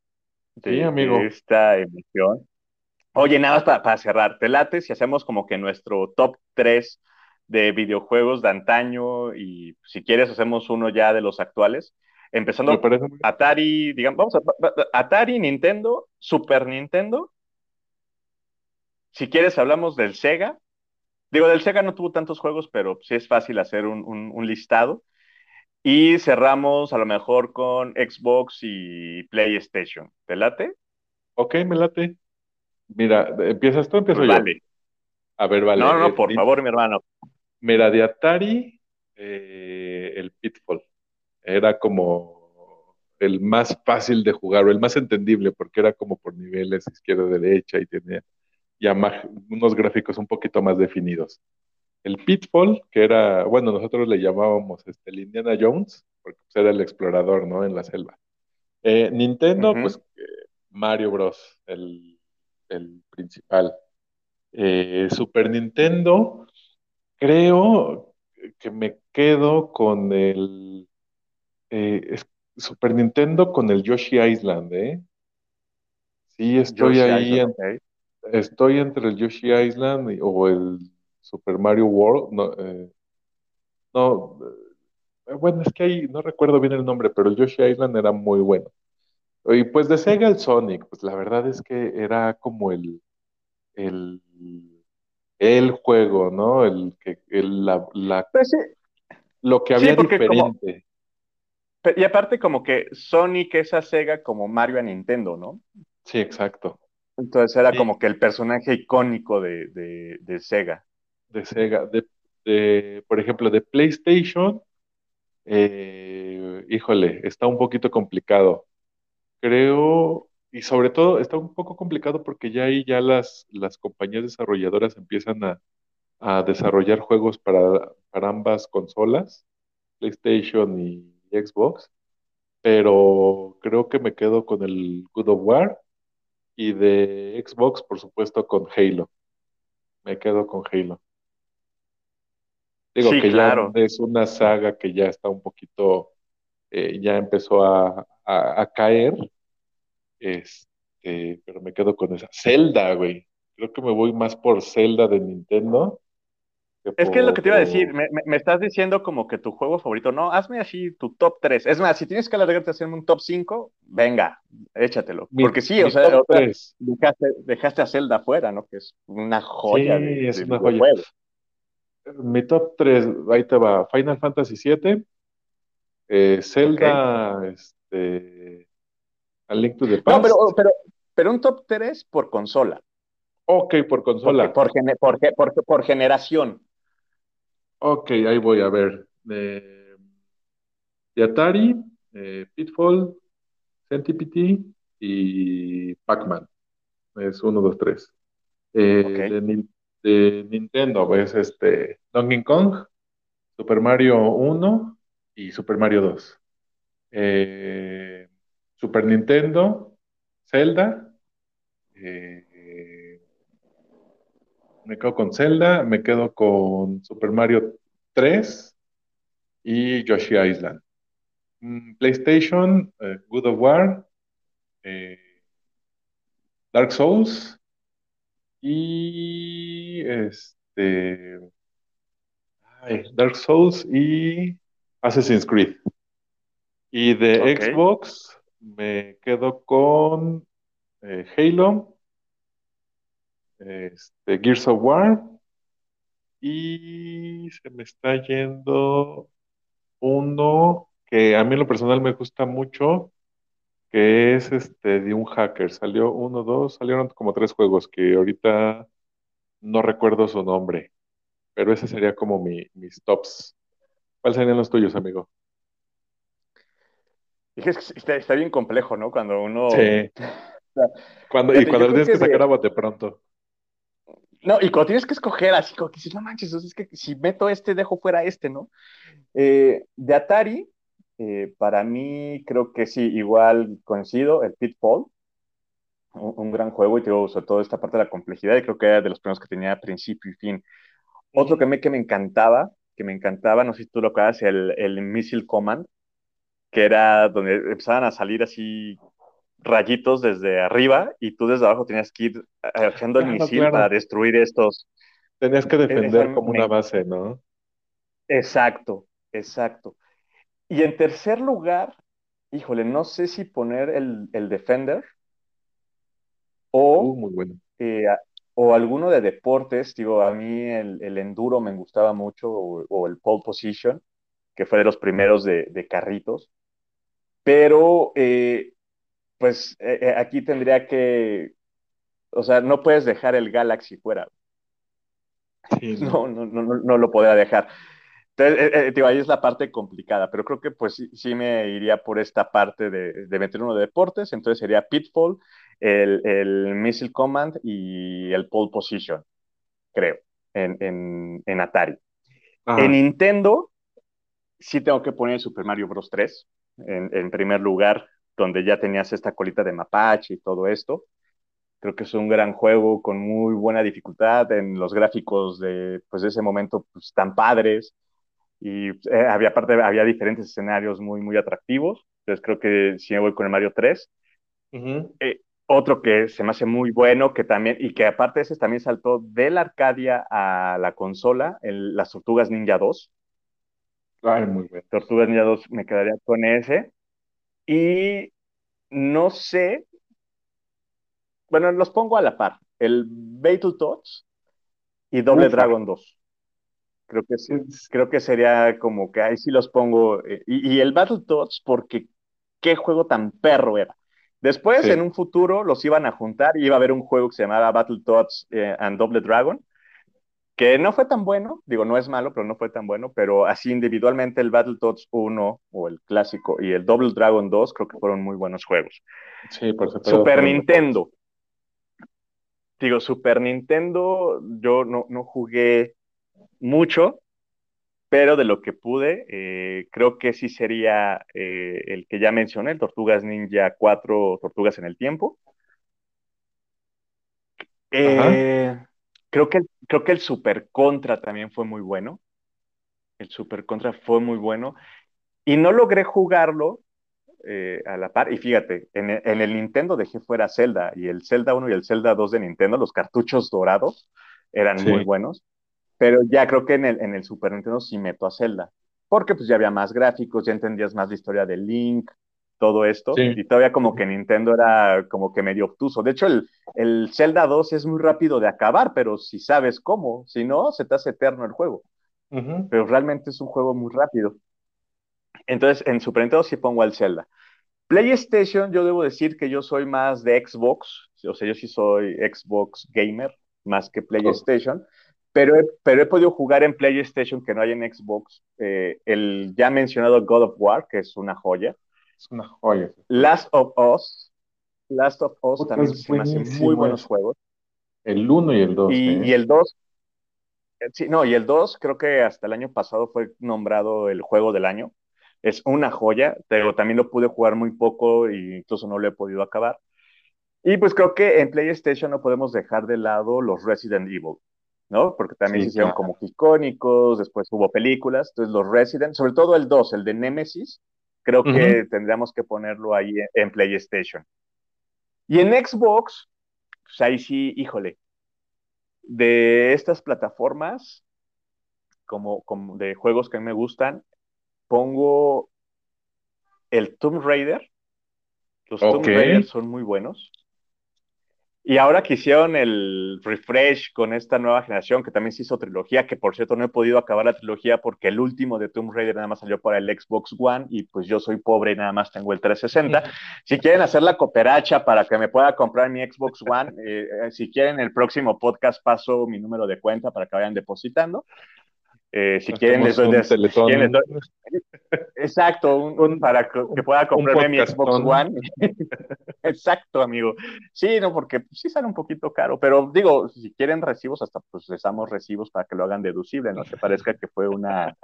de, sí, amigo. esta emisión. Oye, nada más para, para cerrar, te late si hacemos como que nuestro top 3 de videojuegos de antaño y si quieres hacemos uno ya de los actuales. Empezando Atari, digamos, vamos a Atari, Nintendo, Super Nintendo. Si quieres, hablamos del Sega. Digo, del Sega no tuvo tantos juegos, pero sí es fácil hacer un, listado. Y cerramos a lo mejor con Xbox y PlayStation. ¿Te late? Ok, me late. Mira, ¿empiezas tú empiezo Pues yo? vale. A ver, vale. No, no, eh, por favor, mi hermano. mira, de Atari, eh, el Pitfall. Era como el más fácil de jugar o el más entendible porque era como por niveles izquierda-derecha y tenía ya más- unos gráficos un poquito más definidos. El Pitfall, que era, bueno, nosotros le llamábamos este, el Indiana Jones, porque pues, era el explorador, ¿no? En la selva. Eh, Nintendo, pues eh, Mario Bros, el, el principal. Eh, Super Nintendo, creo que me quedo con el eh, es- Super Nintendo con el Yoshi Island, ¿eh? Sí, estoy Yoshi ahí, Island, en- ok. estoy entre el Yoshi Island y- o el Super Mario World. No, eh, no, eh, bueno, es que ahí no recuerdo bien el nombre, pero el Yoshi Island era muy bueno. Y pues de Sega el Sonic, pues la verdad es que era como el, el, el juego, ¿no? El que, el- la, la- Pues sí, lo que había diferente. Y aparte como que Sonic es a Sega como Mario a Nintendo, ¿no? Sí, exacto. Entonces era Sí, como que el personaje icónico de, de, de Sega. de Sega. De, de, por ejemplo, de PlayStation, eh, híjole, está un poquito complicado. Creo, y sobre todo está un poco complicado porque ya ahí ya las, las compañías desarrolladoras empiezan a, a desarrollar juegos para, para ambas consolas, PlayStation y Xbox, pero creo que me quedo con el God of War y de Xbox, por supuesto, con Halo. Me quedo con Halo. Digo Sí, que ya es una saga que ya está un poquito, eh, ya empezó a, a- a caer, este, pero me quedo con esa. Zelda, güey. Creo que me voy más por Zelda de Nintendo Es que es lo que te iba a decir, me, me- me estás diciendo como que tu juego favorito, no, hazme así tu top 3. Es más, si tienes que alargarte a hacerme un top 5, venga, échatelo. mi, Porque sí, o sea, top o sea, 3. dejaste, dejaste a Zelda afuera, ¿no? Que es una Sí, joya de, es de una joya. videojuego. Mi top 3, ahí te va. Final Fantasy VII, eh. Zelda, este, A Link to the No, pero, Past. pero, pero un top 3 por consola, Ok, por consola. por, por, por, por generación. Ok, ahí voy a ver. Eh, de Atari, eh, Pitfall, Centipede y Pac-Man. Es uno, dos, tres. ¿Ok? Eh, de, Nin- de Nintendo, es este Donkey Kong, Super Mario 1 y Super Mario 2. Eh, Super Nintendo, Zelda. eh, me quedo con Zelda, me quedo con Super Mario 3 y Yoshi Island. Mm, PlayStation, eh, God of War, eh, Dark Souls y este, ay, Dark Souls y Assassin's Creed. Y de. Xbox me quedo con eh, Halo, este, Gears of War y se me está yendo uno que a mí en lo personal me gusta mucho, que es este de un hacker. Salió uno, dos, salieron como tres juegos que ahorita no recuerdo su nombre, pero ese sería como mi, mis tops. ¿Cuáles serían los tuyos, amigo? Dije, es que está, está bien complejo, ¿no? Cuando uno... Sí, cuando, y cuando tienes que que sacar a bote pronto. No, y cuando tienes que escoger así, como que dices, no manches, es que si meto este, dejo fuera este, ¿no? Eh, de Atari, eh, para mí creo que sí, igual coincido, el Pitfall, un, gran juego y te digo, sobre todo esta parte de la complejidad, y creo que era de los primeros que tenía principio y fin. Otro que me, que me encantaba, que me encantaba, no sé si tú lo acuerdas, el, el Missile Command, que era donde empezaban a salir así rayitos desde arriba y tú desde abajo tenías que ir eh, echando el Claro, misil para destruir estos. Tenías que defender como una base, ¿no? Exacto, exacto. Y en tercer lugar, híjole, no sé si poner el, el Defender Uh, o, muy bueno. eh, o alguno de deportes. Digo, a mí el, el Enduro me gustaba mucho o, o el Pole Position, que fue de los primeros de, de carritos. Pero eh, pues eh, eh, aquí tendría que, o sea, no puedes dejar el Galaxy fuera. no. No, no, no, no, lo podría dejar. Entonces, eh, digo, ahí es la parte complicada, pero creo que pues sí, sí me iría por esta parte de, de, meter uno de deportes, entonces sería Pitfall, el, el Missile Command y el Pole Position, creo, en, en, en Atari. En Nintendo, sí tengo que poner Super Mario Bros. 3 en, en primer lugar, donde ya tenías esta colita de mapache y todo esto. Creo que es un gran juego con muy buena dificultad en los gráficos de, pues, de ese momento pues, tan padres. Y eh, había, aparte, había diferentes escenarios muy, muy atractivos. Entonces creo que si me voy con el Mario 3. eh, otro que se me hace muy bueno, que también, y que aparte ese también saltó de la Arcadia a la consola, el, las Tortugas Ninja 2. Ay, muy bueno. Tortugas Ninja 2 me quedaría con ese. Y no sé, bueno, los pongo a la par. El Battletoads y Doble Dragon 2. Creo que, creo que sería como que ahí sí los pongo. Eh, y, y, el Battletoads, porque qué juego tan perro era. Después, en un futuro, los iban a juntar y iba a haber un juego que se llamaba Battletoads eh, and Double Dragon, que no fue tan bueno, digo, no es malo, pero no fue tan bueno, pero así individualmente el Battletoads 1 o el clásico y el Double Dragon 2 creo que fueron muy buenos juegos. Sí, por supuesto. Super Nintendo. Digo, Super Nintendo, yo no, no jugué mucho, pero de lo que pude, eh, creo que sí sería eh, el que ya mencioné, el Tortugas Ninja 4, Tortugas en el Tiempo. Eh, creo, que, creo que el Super Contra también fue muy bueno. El Super Contra fue muy bueno. Y no logré jugarlo a la par. Y fíjate, en el, en el, Nintendo dejé fuera Zelda y el Zelda 1 y el Zelda 2 de Nintendo, los cartuchos dorados, eran sí. muy buenos. Pero ya creo que en el, en el Super Nintendo sí meto a Zelda. Porque pues ya había más gráficos, ya entendías más la historia de Link, todo esto. Sí. Y todavía como que Nintendo era como que medio obtuso. De hecho, el, el Zelda 2 es muy rápido de acabar, pero si sabes cómo, si no, se te hace eterno el juego. Uh -huh. Pero realmente es un juego muy rápido. Entonces, en Super Nintendo sí pongo al Zelda. PlayStation, yo debo decir que yo soy más de Xbox, o sea, yo sí soy Xbox gamer, más que PlayStation. Oh pero he, pero he podido jugar en PlayStation que no hay en Xbox. Eh, el ya mencionado God of War, que es una joya. Es una joya. Last of Us. Last of Us Porque también se me hacen muy buenos juegos. El 1 y el 2. Y, ¿eh? y, el 2. Sí, no, y el 2 creo que hasta el año pasado fue nombrado el juego del año. Es una joya, pero también lo pude jugar muy poco e incluso no lo he podido acabar. Y pues creo que en PlayStation no podemos dejar de lado los Resident Evil. ¿no? Porque también sí, se hicieron claro. como icónicos, después hubo películas, entonces los Resident, sobre todo el 2, el de Nemesis, creo que uh -huh. tendríamos que ponerlo ahí en, en, PlayStation. Y en Xbox, pues ahí sí, híjole, de estas plataformas, como, como de juegos que me gustan, pongo el Tomb Raider. Los okay. Tomb Raider son muy buenos. Y ahora que hicieron el refresh con esta nueva generación, que también se hizo trilogía, que por cierto no he podido acabar la trilogía porque el último de Tomb Raider nada más salió para el Xbox One y pues yo soy pobre y nada más tengo el 360. si quieren hacer la cooperacha para que me pueda comprar mi Xbox One, eh, si quieren el próximo podcast paso mi número de cuenta para que vayan depositando. Eh, si, quieren, les doy, si quieren, les doy, Exacto, un, un, para que, que pueda comprarme mi Xbox One. Exacto, amigo. Sí, no, porque sí sale un poquito caro, pero digo, si quieren recibos, hasta pues les damos recibos para que lo hagan deducible, no que parezca que fue una,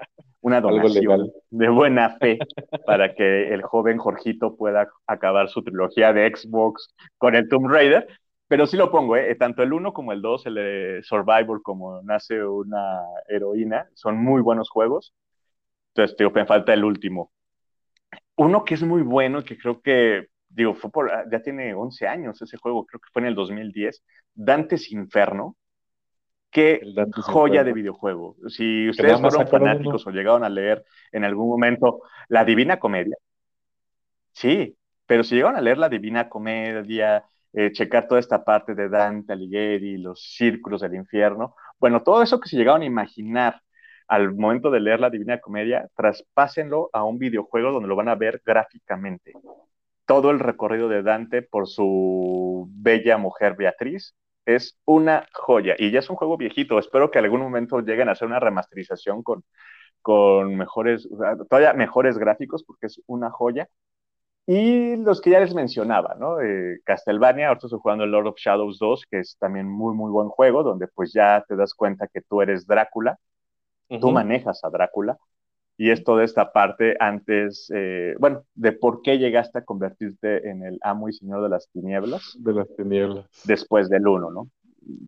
una donación de buena fe para que el joven Jorgito pueda acabar su trilogía de Xbox con el Tomb Raider. Pero sí lo pongo, ¿eh? tanto el 1 como el 2, el de Survivor como Nace una heroína, son muy buenos juegos. Entonces, digo, me falta el último. Uno que es muy bueno, que creo que, digo, fue por, ya tiene 11 años ese juego, creo que fue en el 2010, Dante's Inferno. Qué joya Inferno. de videojuego. Si ustedes fueron fanáticos uno. o llegaron a leer en algún momento La Divina Comedia, sí, pero si llegaron a leer La Divina Comedia, eh, checar toda esta parte de Dante Alighieri, los círculos del infierno, bueno, todo eso que se llegaron a imaginar al momento de leer la Divina Comedia, traspásenlo a un videojuego donde lo van a ver gráficamente. todo el recorrido de Dante por su bella mujer Beatriz. Es una joya y ya es un juego viejito. Espero que algún momento lleguen a hacer una remasterización con, con mejores, todavía mejores gráficos porque es una joya. Y los que ya les mencionaba, ¿no? Eh, Castlevania, ahorita estoy jugando el Lord of Shadows 2, que es también muy, muy buen juego, donde pues ya te das cuenta que tú eres Drácula, tú manejas a Drácula, y es toda esta parte antes, eh, bueno, de por qué llegaste a convertirte en el amo y señor de las tinieblas. De las tinieblas. Después del uno, ¿no?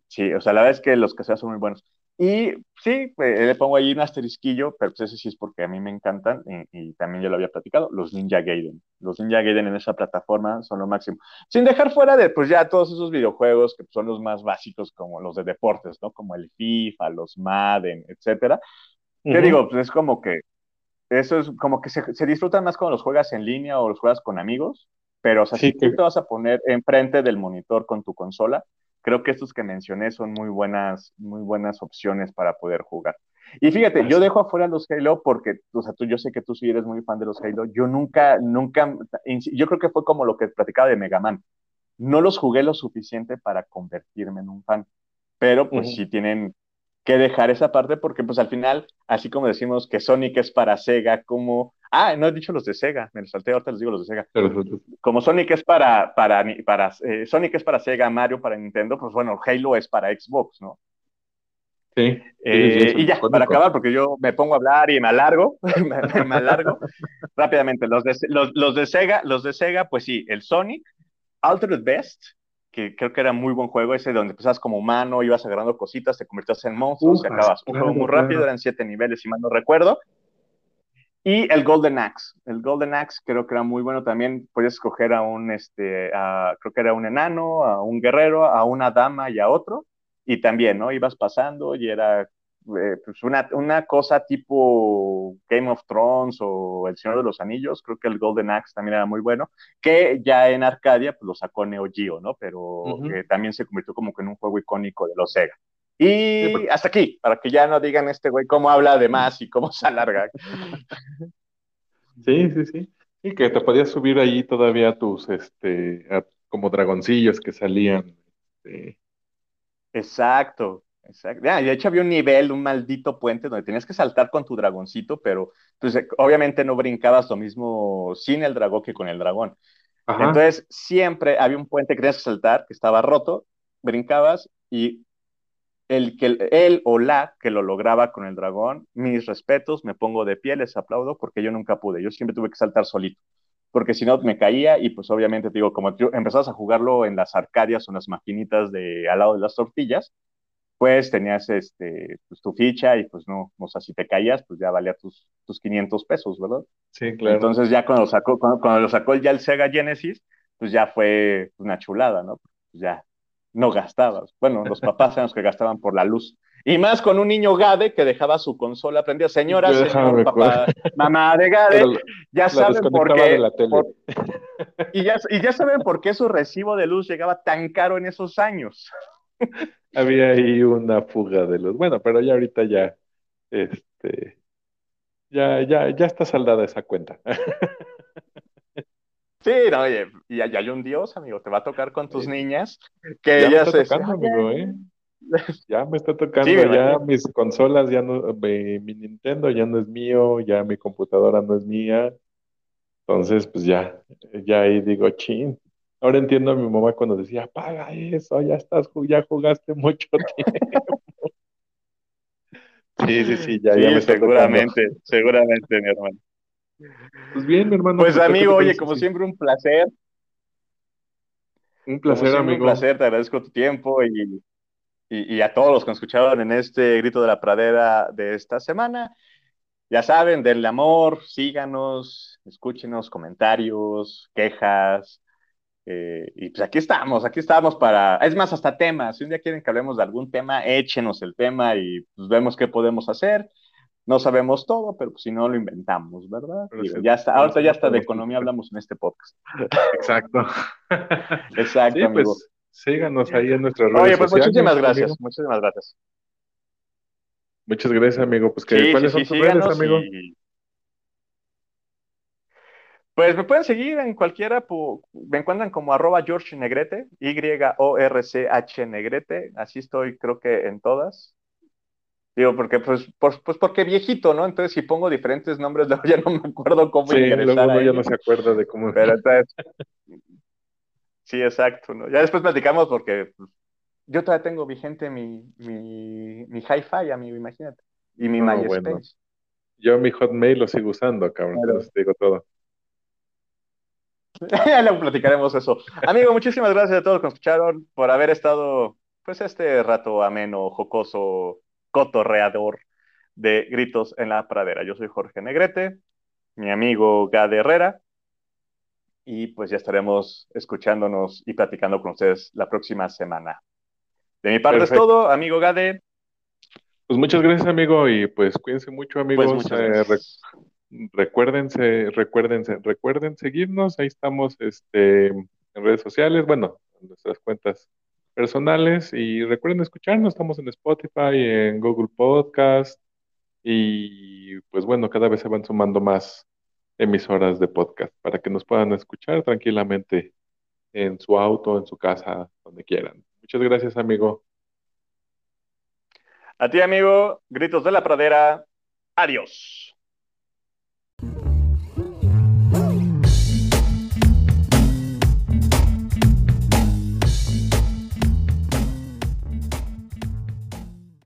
Sí, o sea, la verdad es que los que se son muy buenos. Y sí, pues, le pongo ahí un asterisquillo, pero pues ese sí es porque a mí me encantan y, también ya lo había platicado, los Ninja Gaiden. Los Ninja Gaiden en esa plataforma son lo máximo. Sin dejar fuera de, pues ya todos esos videojuegos que son los más básicos como los de deportes, ¿no? Como el FIFA, los Madden, etcétera. ¿Qué digo? Pues es como que eso es como que se, se disfrutan más cuando los juegas en línea o los juegas con amigos, pero o sea, si tú te vas a poner enfrente del monitor con tu consola, creo que estos que mencioné son muy buenas, muy buenas opciones para poder jugar. Y fíjate, yo dejo afuera los Halo porque, o sea, tú, yo sé que tú sí eres muy fan de los Halo. Yo nunca, nunca, yo creo que fue como lo que platicaba de Mega Man. No los jugué lo suficiente para convertirme en un fan, pero pues sí tienen que dejar esa parte porque pues al final, así como decimos que Sonic es para Sega, como Ah, no he dicho los de Sega, me los salté, ahorita les digo los de Sega. Como Sonic es para, para, para eh, Sonic es para Sega, Mario para Nintendo, pues bueno, Halo es para Xbox, ¿no? Sí. Eh, y ya, para acabar, porque yo me pongo a hablar y me alargo, me, alargo rápidamente. Los de, los, de Sega, los de Sega, pues sí, el Sonic, Altered Best, que creo que era muy buen juego, ese donde empezabas como humano, ibas agarrando cositas, te convertías en monstruos, y acabas. Un juego muy rápido, eran siete niveles, si mal no recuerdo. Y el Golden Axe. El Golden Axe creo que era muy bueno también. Podías escoger a un, este, creo que era un enano, a un guerrero, a una dama y a otro. Y también, ¿no? Ibas pasando y era eh, pues una, una, cosa tipo Game of Thrones o El Señor de los Anillos. Creo que el Golden Axe también era muy bueno. Que ya en Arcadia pues, lo sacó Neo Geo, ¿no? Pero también se convirtió como que en un juego icónico de los Sega. Y hasta aquí, para que ya no digan este güey cómo habla de más y cómo se alarga. Sí, sí, sí. Y que te podías subir ahí todavía tus, este, como dragoncillos que salían. Este. Exacto, exacto. Ya, de hecho había un nivel, un maldito puente donde tenías que saltar con tu dragoncito, pero pues eh, obviamente no brincabas lo mismo sin el dragón que con el dragón. Entonces siempre había un puente que tenías que saltar, que estaba roto, brincabas y el que él o la que lo lograba con el dragón, mis respetos, me pongo de pie, les aplaudo porque yo nunca pude, yo siempre tuve que saltar solito, porque si no me caía y pues obviamente te digo, como tú empezabas a jugarlo en las arcadias o en las maquinitas de al lado de las tortillas, pues tenías este, pues, tu ficha y pues no, o sea, si te caías, pues ya valía tus, tus 500 pesos, ¿verdad? Sí, claro. Entonces ya cuando, sacó, cuando, lo sacó ya el Sega Genesis, pues ya fue una chulada, ¿no? Pues ya no gastabas. Bueno, los papás eran los que gastaban por la luz. Y más con un niño Gade que dejaba su consola prendida. Señora, señor, papá, mamá de Gade, ya saben por qué. y, ya, y ya saben por qué su recibo de luz llegaba tan caro en esos años. Había ahí una fuga de luz. Bueno, pero ya ahorita ya, este, ya, ya, ya está saldada esa cuenta. Sí, no, oye, y hay un Dios, amigo, te va a tocar con tus niñas, que ya ellas... Me está tocando, amigo, ¿eh? Ya me está tocando, ya mis consolas, ya no, mi, Nintendo ya no es mío, ya mi computadora no es mía, entonces, pues ya, ya ahí digo, chin. Ahora entiendo a mi mamá cuando decía, apaga eso, ya estás, ya jugaste mucho tiempo. Sí, sí, sí, ya, ya me seguramente, seguramente, mi hermano. Pues bien, hermano. Pues, amigo, oye, como siempre, un placer. Un placer, amigo. Un placer, te agradezco tu tiempo y, y, a todos los que nos escucharon en este grito de la pradera de esta semana. Ya saben, denle amor, síganos, escúchenos, comentarios, quejas. Eh, y pues aquí estamos, aquí estamos para, es más, hasta temas. Si un día quieren que hablemos de algún tema, échenos el tema y pues vemos qué podemos hacer no sabemos todo, pero pues, si no lo inventamos, ¿verdad? ya está, ahorita ya está de economía hablamos en este podcast. Exacto. Exacto, amigo. Pues, síganos ahí en nuestras redes Oye, pues muchísimas gracias, muchísimas gracias. Muchas gracias, amigo. Pues que, ¿cuáles son tus redes, amigo? Pues me pueden seguir en cualquiera, me encuentran como arroba George Negrete, Y-O-R-C-H Negrete, así estoy creo que en todas. Digo, porque pues, pues porque viejito, ¿no? Entonces si pongo diferentes nombres, luego ya no me acuerdo cómo sí, luego ya no se acuerda de cómo. Pero entonces, sí, exacto, ¿no? Ya después platicamos porque pues, yo todavía tengo vigente mi, mi, mi hi-fi, amigo, imagínate. Y mi MySpace. Yo mi Hotmail lo sigo usando, cabrón, entonces te digo todo. ya le platicaremos eso. Amigo, muchísimas gracias a todos que nos escucharon por haber estado, pues, este rato ameno, jocoso, cotorreador de Gritos en la Pradera. Yo soy Jorge Negrete, mi amigo Gade Herrera, y pues ya estaremos escuchándonos y platicando con ustedes la próxima semana. De mi parte es todo, amigo Gade. Pues muchas gracias, amigo, y pues cuídense mucho, amigos. Pues eh, recuérdense, recuérdense, recuerden seguirnos, ahí estamos este, en redes sociales, bueno, en nuestras cuentas personales y recuerden escucharnos, estamos en Spotify, en Google Podcast y pues bueno, cada vez se van sumando más emisoras de podcast para que nos puedan escuchar tranquilamente en su auto, en su casa, donde quieran. Muchas gracias, amigo. A ti, amigo, gritos de la pradera. Adiós.